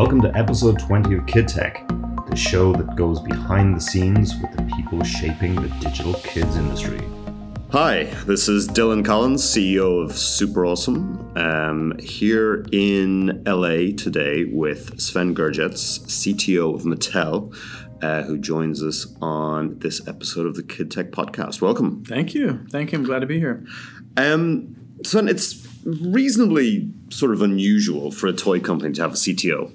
Welcome to episode 20 of Kid Tech, the show that goes behind the scenes with the people shaping the digital kids industry. Hi, this is Dylan Collins, CEO of SuperAwesome, um, here in LA today with Sven Gerjets, CTO of Mattel, uh, who joins us on this episode of the Kid Tech podcast. Welcome. Thank you. Thank you. I'm glad to be here. Um, Sven, it's reasonably sort of unusual for a toy company to have a CTO.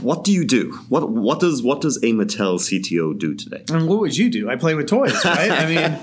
What do you do? What what does what does a Mattel CTO do today? And what would you do? I play with toys, right? I mean,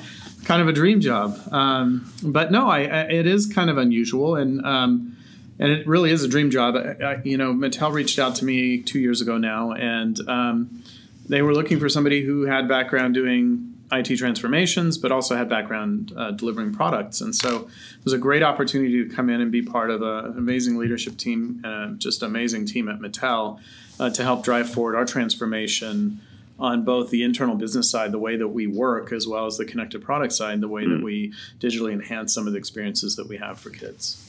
kind of a dream job. Um, but no, I, I, it is kind of unusual, and um, and it really is a dream job. I, you know, Mattel reached out to me two years ago now, and um, they were looking for somebody who had background doing IT transformations, but also had background uh, delivering products. And so it was a great opportunity to come in and be part of a, an amazing leadership team, uh, just amazing team at Mattel uh, to help drive forward our transformation on both the internal business side, the way that we work, as well as the connected product side, the way mm. that we digitally enhance some of the experiences that we have for kids.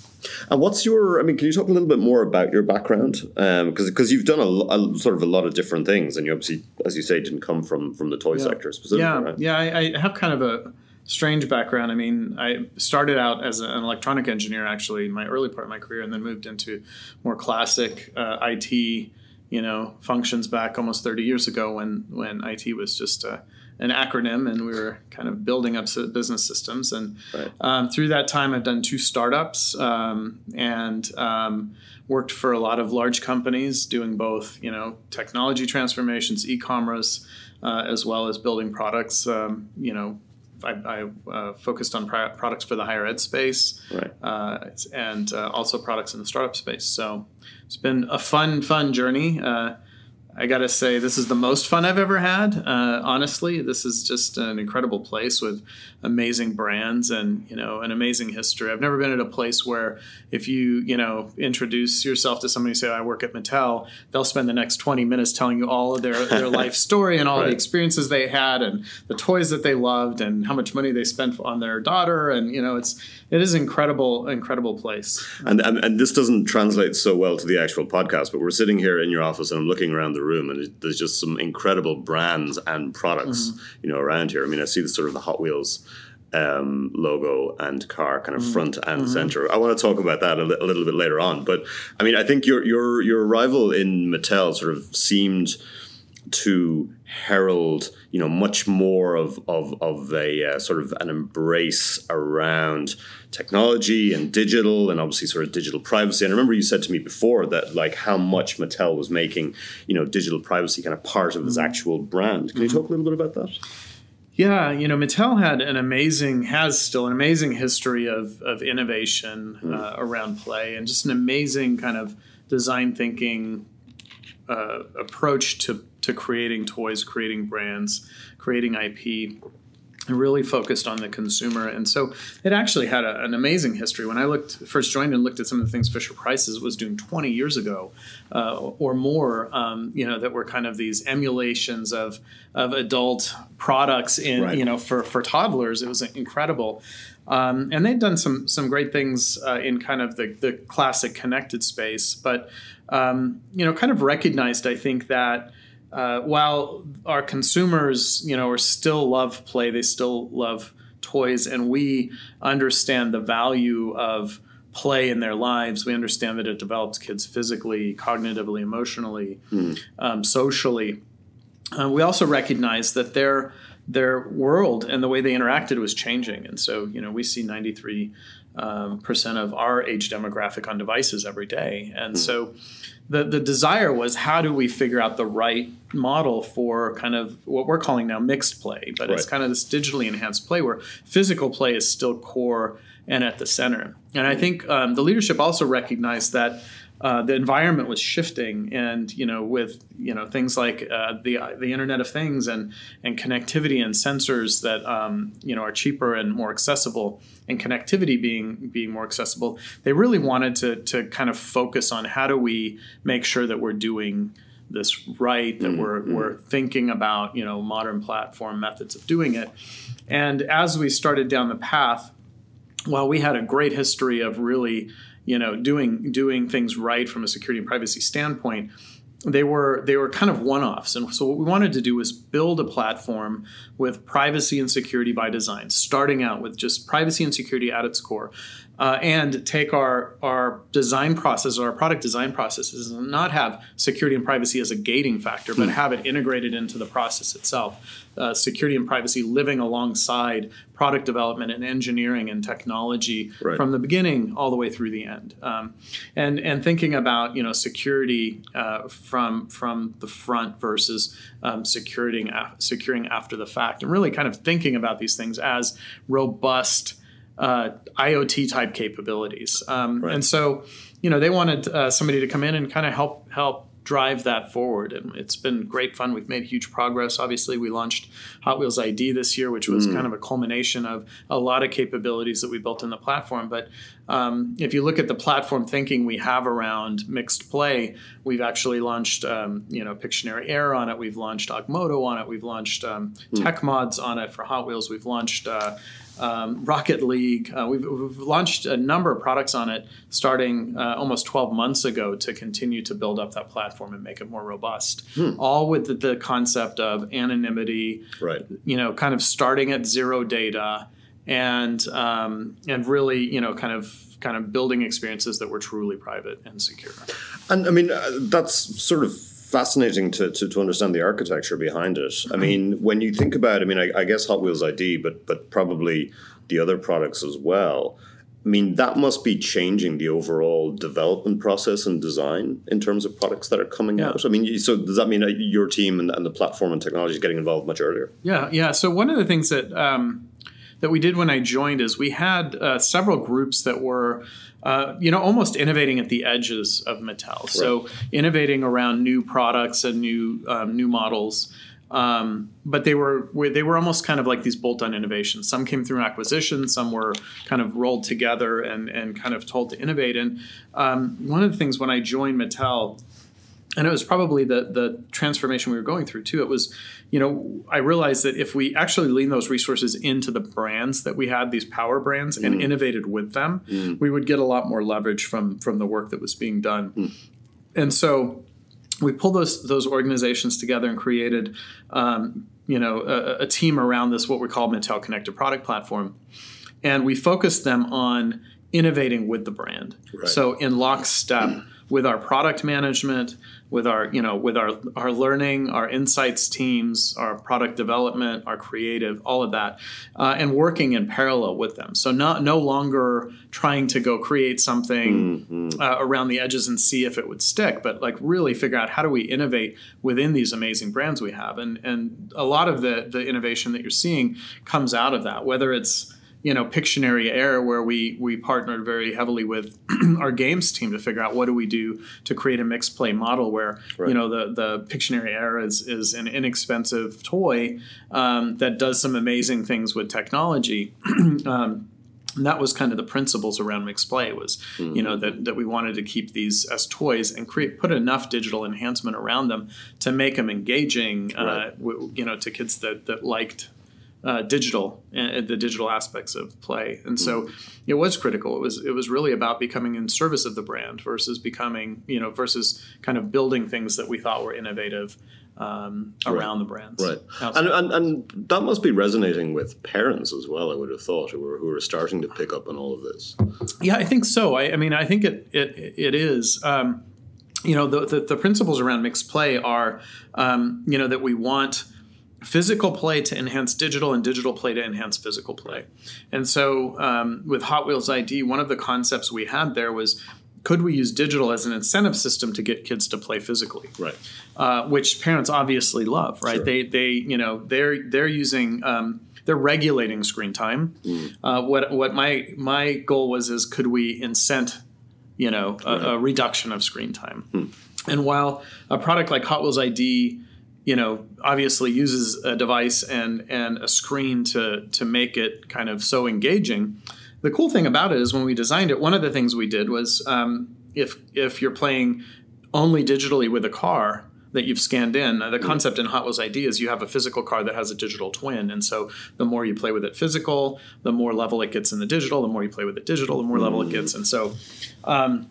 And what's your? I mean, can you talk a little bit more about your background? Because um, because you've done a, a, sort of a lot of different things, and you obviously, as you say, didn't come from from the toy yeah. sector specifically. Yeah, right? yeah. I, I, have kind of a strange background. I mean, I started out as an electronic engineer actually in my early part of my career, and then moved into more classic uh, IT. You know, functions back almost 30 years ago when when IT was just uh, an acronym, and we were kind of building up business systems. And right. um, through that time, I've done two startups um, and um, worked for a lot of large companies doing both, you know, technology transformations, e-commerce, uh, as well as building products. Um, you know, I, I uh, focused on products for the higher ed space, right. uh, and uh, also products in the startup space. So it's been a fun, fun journey. I got to say, this is the most fun I've ever had. Uh, honestly, this is just an incredible place with amazing brands and you know an amazing history. I've never been at a place where if you you know introduce yourself to somebody, say I work at Mattel, they'll spend the next twenty minutes telling you all of their their life story and all right. the experiences they had and the toys that they loved and how much money they spent on their daughter and you know it's it is incredible incredible place. And, and and this doesn't translate so well to the actual podcast, but we're sitting here in your office and I'm looking around the room and there's just some incredible brands and products mm-hmm. you know around here. I mean, I see the sort of the Hot Wheels um, logo and car kind of mm-hmm. front and mm-hmm. center. I want to talk about that a, li- a, little bit later on, but I mean, I think your your your arrival in Mattel sort of seemed to herald, you know, much more of of of a uh, sort of an embrace around technology and digital, and obviously sort of digital privacy. And I remember you said to me before that like how much Mattel was making, you know, digital privacy kind of part of its mm-hmm. actual brand. Can mm-hmm. you talk a little bit about that? Yeah, you know, Mattel had an amazing, has still an amazing history of, of innovation mm. uh, around play and just an amazing kind of design thinking uh, approach to, to creating toys, creating brands, creating IP really focused on the consumer. And so it actually had a, an amazing history. When I looked first joined and looked at some of the things Fisher Price's was doing 20 years ago uh, or more, um, you know, that were kind of these emulations of of adult products in right. you know for for toddlers. It was incredible. Um, and they'd done some some great things uh, in kind of the, the classic connected space, but um, you know, kind of recognized, I think that uh, while our consumers, you know, are still love play, they still love toys, and we understand the value of play in their lives. We understand that it develops kids physically, cognitively, emotionally, mm. um, socially. Uh, we also recognize that their their world and the way they interacted was changing, and so you know we see ninety three um, percent of our age demographic on devices every day, and mm. so the, the desire was how do we figure out the right model for kind of what we're calling now mixed play, but right. it's kind of this digitally enhanced play where physical play is still core and at the center. And I think um, the leadership also recognized that uh, the environment was shifting, and you know, with you know things like uh, the the Internet of Things and and connectivity and sensors that um, you know are cheaper and more accessible, and connectivity being being more accessible, they really wanted to to kind of focus on how do we make sure that we're doing this right, that mm-hmm. we're we're thinking about you know modern platform methods of doing it, and as we started down the path, while we had a great history of really you know, doing doing things right from a security and privacy standpoint, they were they were kind of one-offs. And so what we wanted to do was build a platform with privacy and security by design starting out with just privacy and security at its core uh, and take our our design process or our product design processes and not have security and privacy as a gating factor but have it integrated into the process itself. Uh, security and privacy living alongside product development and engineering and technology Right. from the beginning all the way through the end. Um, and and thinking about you know security uh, from from the front versus um, securing securing after the fact and really kind of thinking about these things as robust uh, IoT type capabilities. Um, Right. and so you know they wanted uh, somebody to come in and kind of help help drive that forward. And it's been great fun. We've made huge progress. Obviously we launched hot wheels id this year which was kind of a culmination of a lot of capabilities that we built in the platform. But um, if you look at the platform thinking we have around mixed play we've actually launched um, you know pictionary air on it. We've launched Augmoto on it. We've launched um, tech mods on it for hot wheels. We've launched uh, um, Rocket League. Uh, we've, we've launched a number of products on it starting uh, almost 12 months ago to continue to build up that platform and make it more robust. All with the, the concept of anonymity, Right. you know, kind of starting at zero data and um, and really, you know, kind of kind of building experiences that were truly private and secure. And I mean, uh, that's sort of fascinating to, to, to understand the architecture behind it. I mean, when you think about, I mean, I, I guess Hot Wheels ID, but but probably the other products as well. I mean, that must be changing the overall development process and design in terms of products that are coming Yeah. out. I mean, so does that mean that your team and, and the platform and technology is getting involved much earlier? Yeah, yeah. So one of the things that um, that we did when I joined is we had uh, several groups that were, uh, you know, almost innovating at the edges of Mattel. So innovating around new products and new um, new models. Um, but they were were- they were almost kind of like these bolt-on innovations. Some came through an acquisition, some were kind of rolled together and and kind of told to innovate. And um, one of the things when I joined Mattel, and it was probably the the transformation we were going through too. It was, you know, I realized that if we actually lean those resources into the brands that we had, these power brands, and mm. innovated with them, mm. we would get a lot more leverage from from the work that was being done. Mm. And so we pulled those those organizations together and created, um, you know, a, a team around this what we call Mattel Connected Product Platform, and we focused them on innovating with the brand. Right. So in lockstep with our product management, with our you know with our our learning, our insights teams, our product development, our creative, all of that, uh, and working in parallel with them. So not no longer trying to go create something uh, around the edges and see if it would stick, but like really figure out how do we innovate within these amazing brands we have, and and a lot of the the innovation that you're seeing comes out of that, whether it's you know Pictionary Air, where we we partnered very heavily with our games team to figure out what do we do to create a mixed play model where you know the the Pictionary Air is is an inexpensive toy um, that does some amazing things with technology. um, and that was kind of the principles around mixed play was you know that, that we wanted to keep these as toys and create put enough digital enhancement around them to make them engaging uh, Right. w- you know to kids that that liked uh, digital and the digital aspects of play and so it was critical it was it was really about becoming in service of the brand versus becoming you know versus kind of building things that we thought were innovative um, around the brands Right. And, and and that must be resonating with parents as well. I would have thought who are who are starting to pick up on all of this. Yeah, I think so. I, I mean, I think it it, it is. Um, you know, the, the the principles around mixed play are, um, you know, that we want physical play to enhance digital and digital play to enhance physical play. And so, um, with Hot Wheels ID, one of the concepts we had there was. Could we use digital as an incentive system to get kids to play physically? Right. uh, which parents obviously love, right? Sure. They they you know they're they're using um, they're regulating screen time. Uh, what what my my goal was is could we incent you know a, a reduction of screen time? And while a product like Hot Wheels ID you know obviously uses a device and and a screen to to make it kind of so engaging the cool thing about it is when we designed it one of the things we did was um, if if you're playing only digitally with a car that you've scanned in. The concept in Hot Wheels ID is you have a physical car that has a digital twin, and so the more you play with it physical, the more level it gets in the digital. The more you play with it digital, the more level it gets, and so. Um,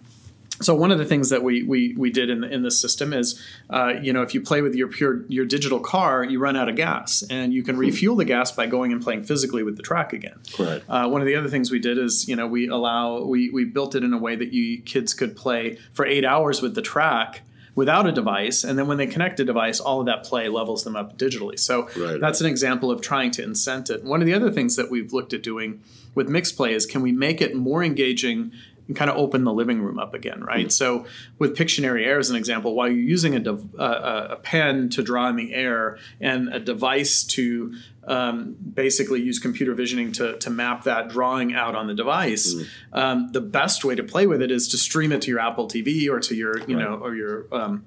so one of the things that we we, we did in, in this system is, uh, you know, if you play with your pure your digital car, you run out of gas, and you can refuel the gas by going and playing physically with the track again. Right. Uh, one of the other things we did is, you know, we allow we we built it in a way that you kids could play for eight hours with the track without a device, and then when they connect a device, all of that play levels them up digitally. So Right, that's an example of trying to incent it. One of the other things that we've looked at doing with mixed play is can we make it more engaging and kind of open the living room up again, right? So with Pictionary Air as an example, while you're using a, dev- uh, a pen to draw in the air and a device to um, basically use computer visioning to, to map that drawing out on the device, um, the best way to play with it is to stream it to your Apple TV or to your, you know, or your um,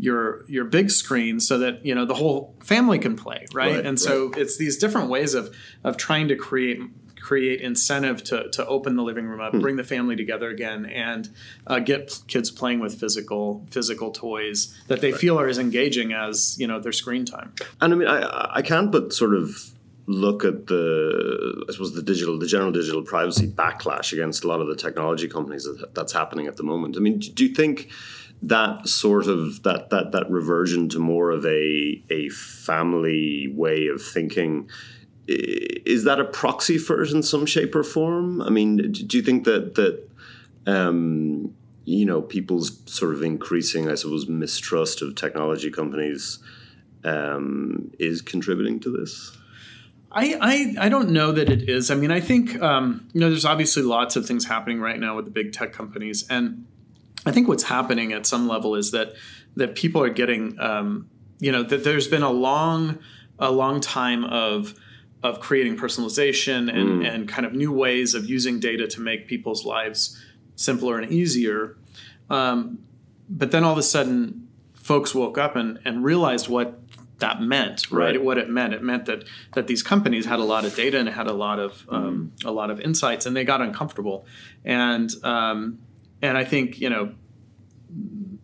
your your big screen so that you know the whole family can play right, Right, and so it's these different ways of of trying to create create incentive to, to open the living room up bring the family together again and uh, get kids playing with physical physical toys that they feel are as engaging as you know their screen time. And I mean, I I can't but sort of look at the I suppose the digital the general digital privacy backlash against a lot of the technology companies that, that's happening at the moment. I mean, do you think that sort of that that that reversion to more of a a family way of thinking is that a proxy for it in some shape or form? I mean, do you think that that um, you know people's sort of increasing, I suppose, mistrust of technology companies um, is contributing to this? I, I, I don't know that it is. I mean, I think um, you know there's obviously lots of things happening right now with the big tech companies, and I think what's happening at some level is that that people are getting um, you know that there's been a long a long time of of creating personalization and, and kind of new ways of using data to make people's lives simpler and easier. Um, but then all of a sudden, folks woke up and, and realized what that meant, right? Right. What it meant. It meant that that these companies had a lot of data and had a lot of um, a lot of insights, and they got uncomfortable. And um, and I think you know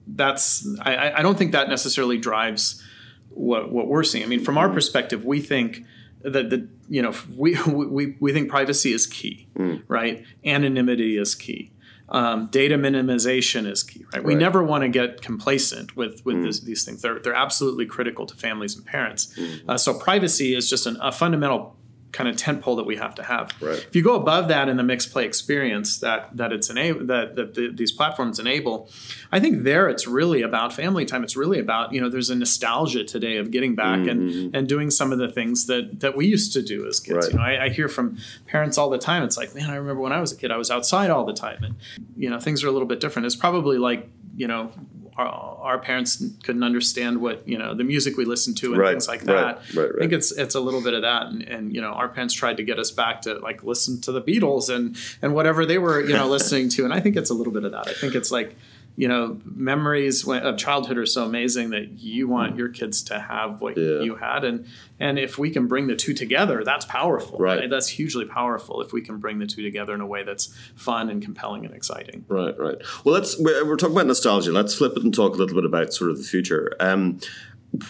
that's I- I don't think that necessarily drives what what we're seeing. I mean, from our perspective, we think that the you know we we we think privacy is key, right? Anonymity is key. Um, data minimization is key, right? We Right. never want to get complacent with with this, these things. They're they're absolutely critical to families and parents. Uh, so privacy is just an, a fundamental kind of tentpole that we have to have. Right. If you go above that in the mixed play experience that that it's enable that that the, these platforms enable, I think there it's really about family time. It's really about you know there's a nostalgia today of getting back and mm-hmm. and doing some of the things that that we used to do as kids. Right. You know, I, I hear from parents all the time. It's like, man, I remember when I was a kid, I was outside all the time, and you know things are a little bit different. It's probably like you know. Our, our parents couldn't understand what you know the music we listened to and Right, things like right, that. right, I think it's it's a little bit of that, and, and you know our parents tried to get us back to like listen to the Beatles and and whatever they were you know listening to, and I think it's a little bit of that. I think it's like you know memories of childhood are so amazing that you want your kids to have what Yeah. you had, and and if we can bring the two together, that's powerful. Right. That's hugely powerful if we can bring the two together in a way that's fun and compelling and exciting. Right, right. Well, let's we're, we're talking about nostalgia. Let's flip it and talk a little bit about sort of the future. Um,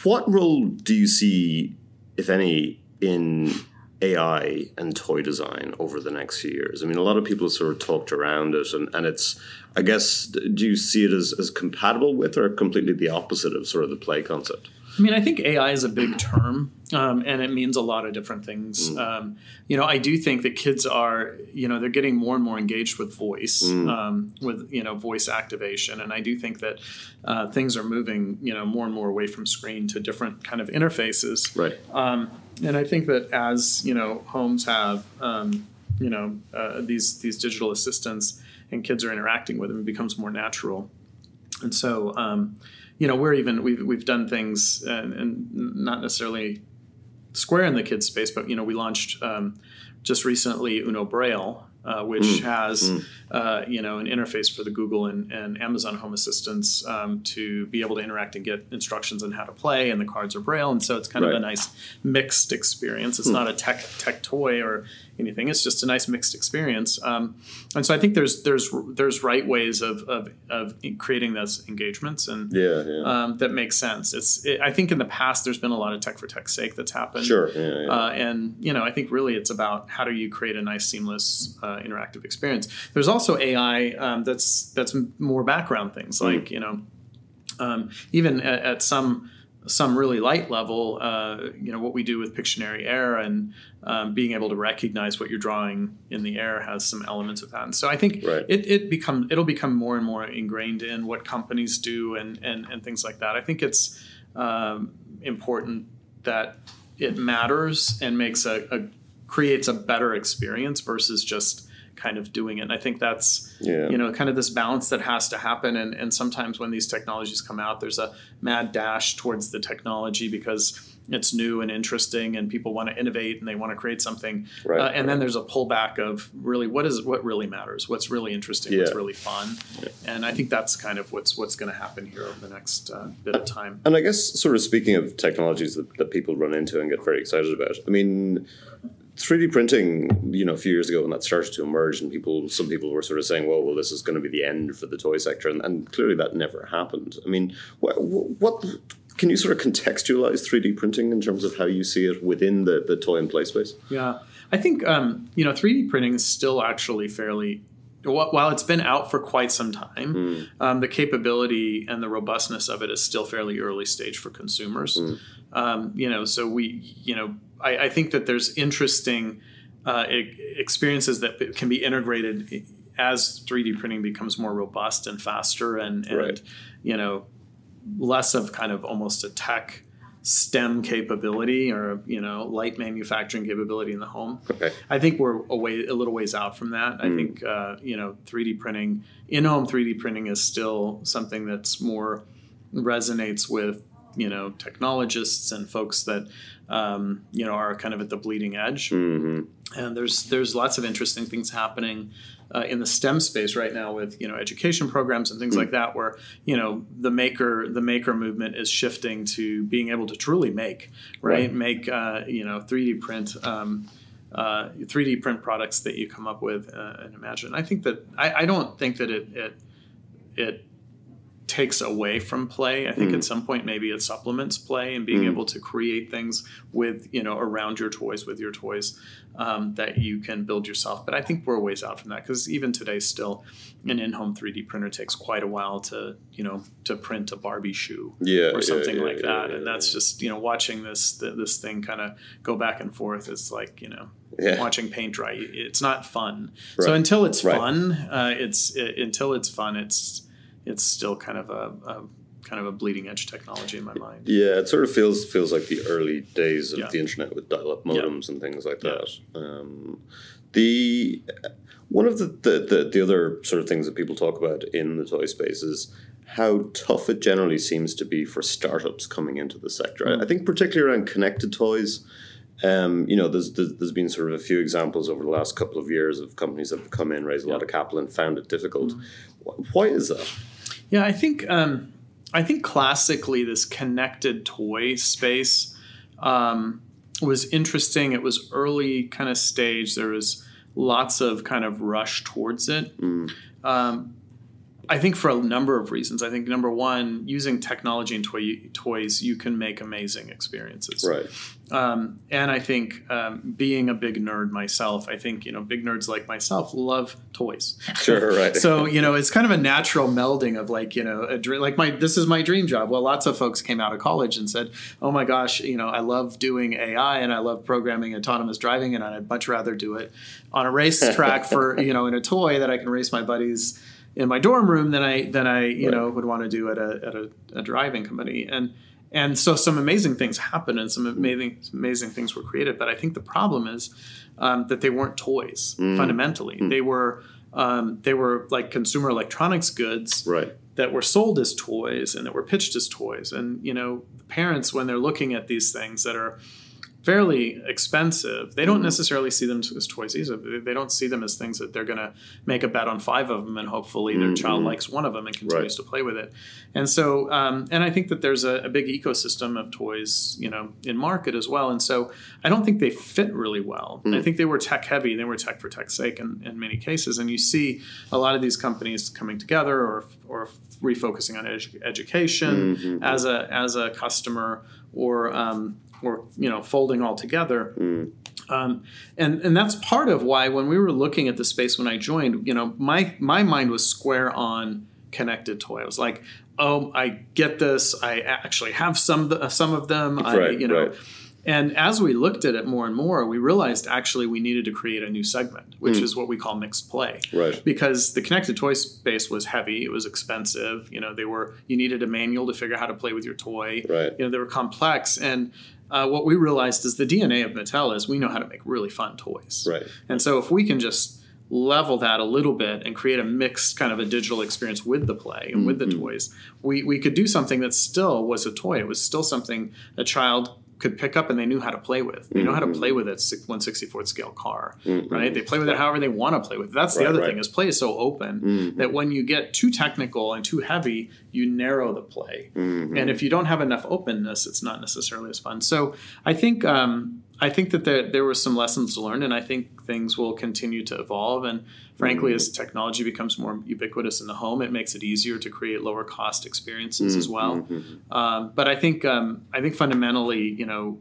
what role do you see, if any, in AI and toy design over the next few years? I mean, a lot of people sort of talked around it, and, and it's, I guess, do you see it as, as compatible with or completely the opposite of sort of the play concept? I mean, I think AI is a big term, um, and it means a lot of different things. Um, you know, I do think that kids are, you know, they're getting more and more engaged with voice, um, with you know, voice activation, and I do think that uh, things are moving, you know, more and more away from screen to different kind of interfaces. Right. And I think that as you know, homes have um, you know uh, these these digital assistants, and kids are interacting with them, it becomes more natural. And so, um, you know, we're even we've we've done things, and, and not necessarily square in the kids space, but you know, we launched um, just recently Uno Braille. Uh, which has uh, you know an interface for the Google and, and Amazon Home Assistants um, to be able to interact and get instructions on how to play, and the cards are braille, and so it's kind of a nice mixed experience. It's not a tech tech toy or anything. It's just a nice mixed experience. Um, and so I think there's there's there's right ways of of, of creating those engagements and Yeah, yeah. um, that makes sense. It's it, I think in the past there's been a lot of tech for tech's sake that's happened. sure. Yeah, yeah. Uh, and you know, I think really it's about how do you create a nice, seamless, uh, interactive experience. There's also AI um, that's that's more background things Mm. like you know, um, even at, at some some really light level, uh, you know, what we do with Pictionary Air and um, being able to recognize what you're drawing in the air has some elements of that. And so I think Right. it, it become it'll become more and more ingrained in what companies do and and, and things like that. I think it's um, important that it matters and makes a, a creates a better experience versus just kind of doing it. And I think that's Yeah. you know kind of this balance that has to happen. And and sometimes when these technologies come out, there's a mad dash towards the technology because it's new and interesting and people want to innovate and they want to create something Right, uh, and then there's a pullback of really what is what really matters what's really interesting what's really fun and i think that's kind of what's what's going to happen here over the next uh, bit of time And I guess, sort of speaking of technologies that, that people run into and get very excited about, I mean, 3D printing, you know, a few years ago when that started to emerge, and people, some people were sort of saying, well, well, this is going to be the end for the toy sector. And, and clearly that never happened. I mean, what, what can you sort of contextualize 3D printing in terms of how you see it within the, the toy and play space? Yeah, I think um, you know 3D printing is still actually fairly. Wh- While it's been out for quite some time, um, the capability and the robustness of it is still fairly early stage for consumers. Um, you know, so we, you know, I, I think that there's interesting uh, experiences that can be integrated as 3D printing becomes more robust and faster, and, and Right. you know, less of kind of almost a tech STEM capability or you know light manufacturing capability in the home. Okay. I think we're a, way, a little ways out from that. I think uh, you know 3D printing, in-home 3D printing is still something that's more resonates with you know technologists and folks that um, you know are kind of at the bleeding edge hmm and there's there's lots of interesting things happening uh, in the STEM space right now with you know education programs and things like that, where you know the maker the maker movement is shifting to being able to truly make right, Right. make uh, you know 3D print. Um, uh, 3D print products that you come up with uh, and imagine. I think that I, I don't think that it it it takes away from play. I think at some point maybe it supplements play and being able to create things with you know around your toys with your toys um, that you can build yourself. But I think we're a ways out from that because even today still an in-home 3D printer takes quite a while to you know to print a Barbie shoe Yeah. or something yeah, like yeah, that. yeah, and that's just you know watching this this thing kind of go back and forth. It's like you know Yeah. watching paint dry. It's not fun. So until it's Right. fun, uh, it's it, until it's fun. It's it's still kind of a, a kind of a bleeding edge technology in my mind. Yeah, it sort of feels feels like the early days of Yeah. the internet with dial-up modems and things like Yeah. that. Um, the one of the, the, the, the other sort of things that people talk about in the toy space is how tough it generally seems to be for startups coming into the sector. Mm. I, think particularly around connected toys. Um, you know, there's, there's there's been sort of a few examples over the last couple of years of companies that have come in, raised a lot of capital, and found it difficult. Mm. Wh- Why is that? Yeah, I think um, I think classically this connected toy space um, was interesting. It was early kind of stage. There was lots of kind of rush towards it. Mm. Um, I think for a number of reasons. I think number one, using technology and toy, toys, you can make amazing experiences. Right. Um, and I think um, being a big nerd myself, I think you know big nerds like myself love toys. Sure. Right. so you know it's kind of a natural melding of like you know a dream like my this is my dream job well lots of folks came out of college and said oh my gosh you know i love doing ai and i love programming autonomous driving and i'd much rather do it on a racetrack for you know in a toy that i can race my buddies in my dorm room than i than i you Right. know would want to do at a at a, a driving company and and so some amazing things happened and some amazing amazing things were created but i think the problem is um, that they weren't toys Mm. fundamentally they were um, they were like consumer electronics goods right. that were sold as toys and that were pitched as toys and you know parents when they're looking at these things that are fairly expensive. They don't necessarily see them as toys either. They- don't see them as things that they're going to make a bet on five of them, and hopefully their child likes one of them and continues to play with it. And so, um, and I think that there's a, a big ecosystem of toys, you know, in market as well. And so, I don't think they fit really well. I think they were tech heavy. They were tech for tech's sake in, in many cases. And you see a lot of these companies coming together or or refocusing on edu- education as a as a customer or um, or you know folding all together. Mm. Um, and and that's part of why when we were looking at the space when I joined, you know, my my mind was square on connected toy. I was like, oh, I get this. I actually have some of the, uh, some of them. I, Right, you know. right. And as we looked at it more and more, we realized actually we needed to create a new segment, which mm. is what we call mixed play Right. because the connected toy space was heavy it was expensive you know they were you needed a manual to figure out how to play with your toy Right. you know they were complex and uh, what we realized is the dna of mattel is we know how to make really fun toys. Right. and so if we can just level that a little bit and create a mixed kind of a digital experience with the play and with the toys we, we could do something that still was a toy. It was still something a child could pick up and they knew how to play with. They know how to mm-hmm. play with a 164th scale car mm-hmm. right? They play with it however they want to play with it. That's the other right. thing is play is so open mm-hmm. that when you get too technical and too heavy you narrow the play. And if you don't have enough openness it's not necessarily as fun. So i think um, I think that there, there were some lessons learned, and I think things will continue to evolve. And frankly, as technology becomes more ubiquitous in the home, it makes it easier to create lower cost experiences as well. Um, but I think um, I think fundamentally, you know,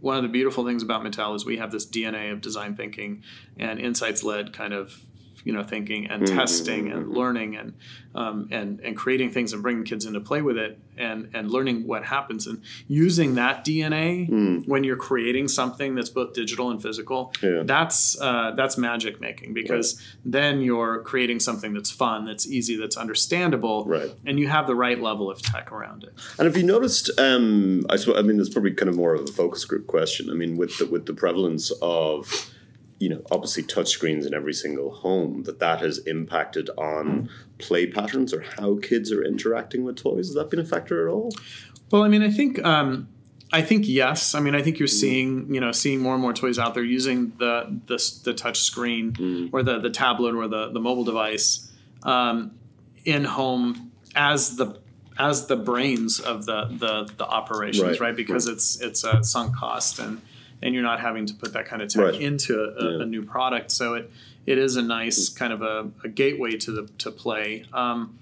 one of the beautiful things about Mattel is we have this DNA of design thinking and insights led kind of you know thinking and testing and learning and um, and and creating things and bringing kids into play with it and and learning what happens and using that DNA when you're creating something that's both digital and physical. Yeah. That's uh, that's magic making because then you're creating something that's fun, that's easy, that's understandable, Right. and you have the right level of tech around it. And have you noticed? Um, I, suppose, I mean, it's probably kind of more of a focus group question. I mean, with the, with the prevalence of, you know, obviously touchscreens in every single home, that that has impacted on play patterns or how kids are interacting with toys. Has that been a factor at all? Well, I mean, I think um, I think yes. I mean, I think you're seeing you know seeing more and more toys out there using the the, the touch screen or the the tablet or the the mobile device um, in home as the as the brains of the the, the operations, Right, right? Because it's it's a sunk cost and and you're not having to put that kind of tech Right. into a, Yeah. a new product. So it it is a nice kind of a, a gateway to the to play. Um,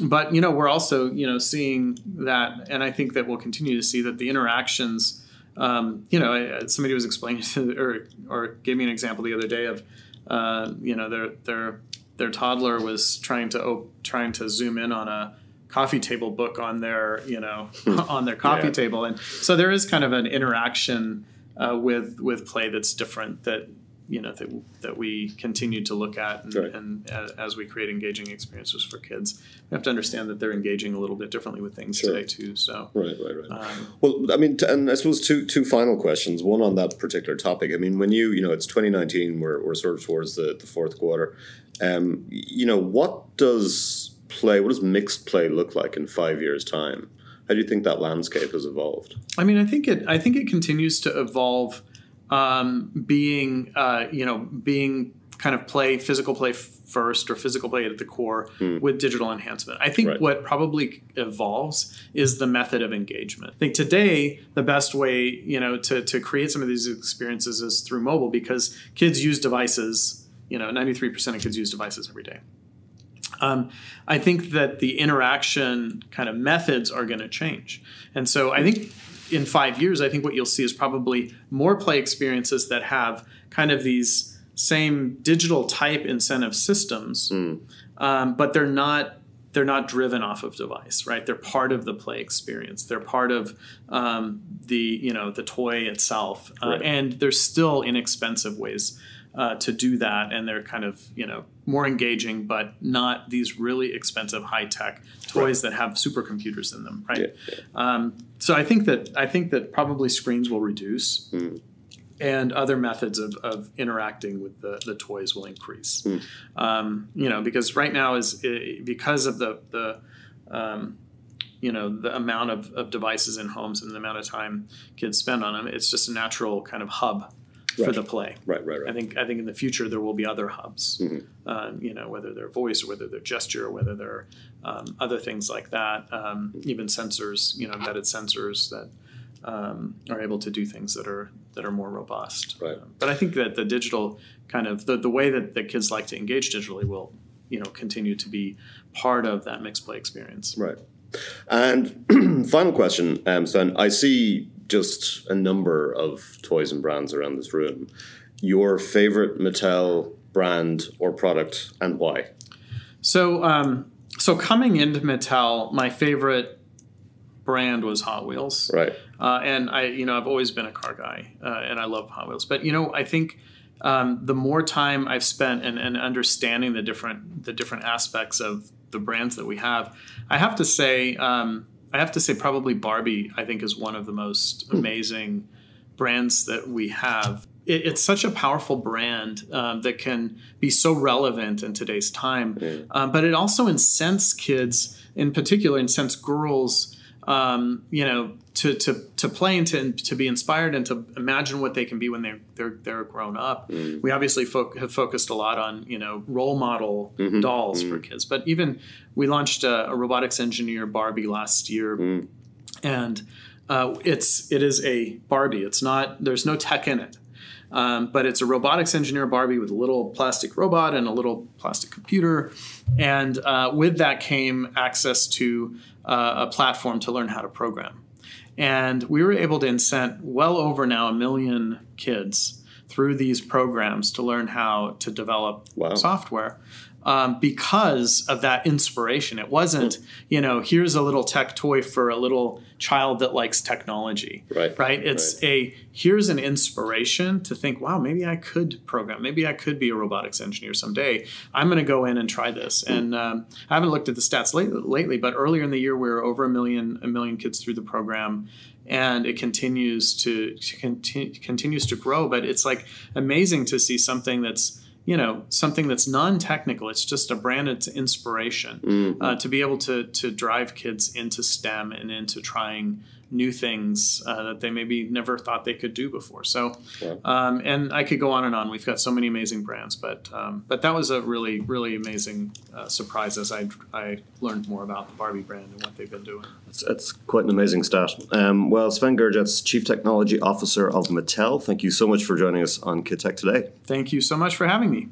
but you know we're also you know seeing that and i think that we'll continue to see that the interactions um, you know I- somebody was explaining to, or or gave me an example the other day of uh, you know their their their toddler was trying to trying to zoom in on a coffee table book on their you know on their coffee Yeah. table and so there is kind of an interaction uh, with with play that's different that you know that, that we continue to look at and, Right. and uh, as we create engaging experiences for kids we have to understand that they're engaging a little bit differently with things Sure. today too so Right, right, right. um, Well, I mean, t- and I suppose two two final questions. One on that particular topic. I mean, when you you know it's 2019, we're we're sort of towards the, the fourth quarter. Um, you know, what does play? What does mixed play look like in five years' time? How do you think that landscape has evolved? I mean, I think it. I think it continues to evolve, um, being uh, you know being kind of play physical play first or physical play at the core with digital enhancement. I think Right. what probably evolves is the method of engagement. I think today the best way you know to to create some of these experiences is through mobile because kids use devices. You know, ninety three percent of kids use devices every day. Um, I think that the interaction kind of methods are going to change. And so I think in five years, I think what you'll see is probably more play experiences that have kind of these same digital type incentive systems, um, but they're not they're not driven off of device, right? They're part of the play experience. They're part of um, the you know the toy itself, uh, Right. and there's still inexpensive ways uh, to do that, and they're kind of you know more engaging, but not these really expensive high tech toys that have supercomputers in them, right? Yeah, Um, so I think that I think that probably screens will reduce. Mm. And other methods of, of interacting with the, the toys will increase, um, you know, because right now is because of the the um, you know the amount of, of devices in homes and the amount of time kids spend on them. It's just a natural kind of hub for the play. Right, right, right. I think I think in the future there will be other hubs. Mhm. Um, you know, whether they're voice, or whether they're gesture, or whether they're um, other things like that. Um, even sensors, you know, embedded sensors that um, are able to do things that are that are more robust. Right. Um, but I think that the digital kind of the, the way that the kids like to engage digitally will, you know, continue to be part of that mixed play experience. Right. And final question, um, Sven. I see just a number of toys and brands around this room. Your favorite Mattel brand or product and why? So, um, so coming into Mattel, my favorite brand was Hot Wheels. Right. Uh, and I, you know, I've always been a car guy, uh, and I love Hot Wheels. But you know, I think um, the more time I've spent and, and understanding the different the different aspects of the brands that we have, I have to say, um, I have to say, probably Barbie. I think is one of the most amazing brands that we have. It, it's such a powerful brand um, that can be so relevant in today's time, um, but it also incents kids, in particular, incents girls um, you know, to, to, to play and to, to be inspired and to imagine what they can be when they're they're, they're grown up. We obviously fo- have focused a lot on you know role model dolls for kids, but even we launched a, a robotics engineer Barbie last year, and uh, it's it is a Barbie. It's not there's no tech in it. Um, but it's a robotics engineer Barbie with a little plastic robot and a little plastic computer. And uh, with that came access to uh, a platform to learn how to program. And we were able to incent well over now a million kids through these programs to learn how to develop Wow. software um, because of that inspiration. It wasn't, you know, here's a little tech toy for a little child that likes technology. Right. Right. It's a here's an inspiration to think, wow, maybe I could program. Maybe I could be a robotics engineer someday. I'm going to go in and try this. And um, I haven't looked at the stats late, lately, but earlier in the year, we were over a million a million kids through the program. And it continues to, to conti- continues to grow, but it's like amazing to see something that's you know something that's non-technical it's just a brand it's inspiration uh, to be able to to drive kids into stem and into trying new things uh, that they maybe never thought they could do before so Wow. um, and i could go on and on we've got so many amazing brands but um, but that was a really really amazing uh, surprise as I, I learned more about the barbie brand and what they've been doing It's, it's quite an amazing stat. Um, well, Sven Gerjets, Chief Technology Officer of Mattel, thank you so much for joining us on Kid Tech today. thank you so much for having me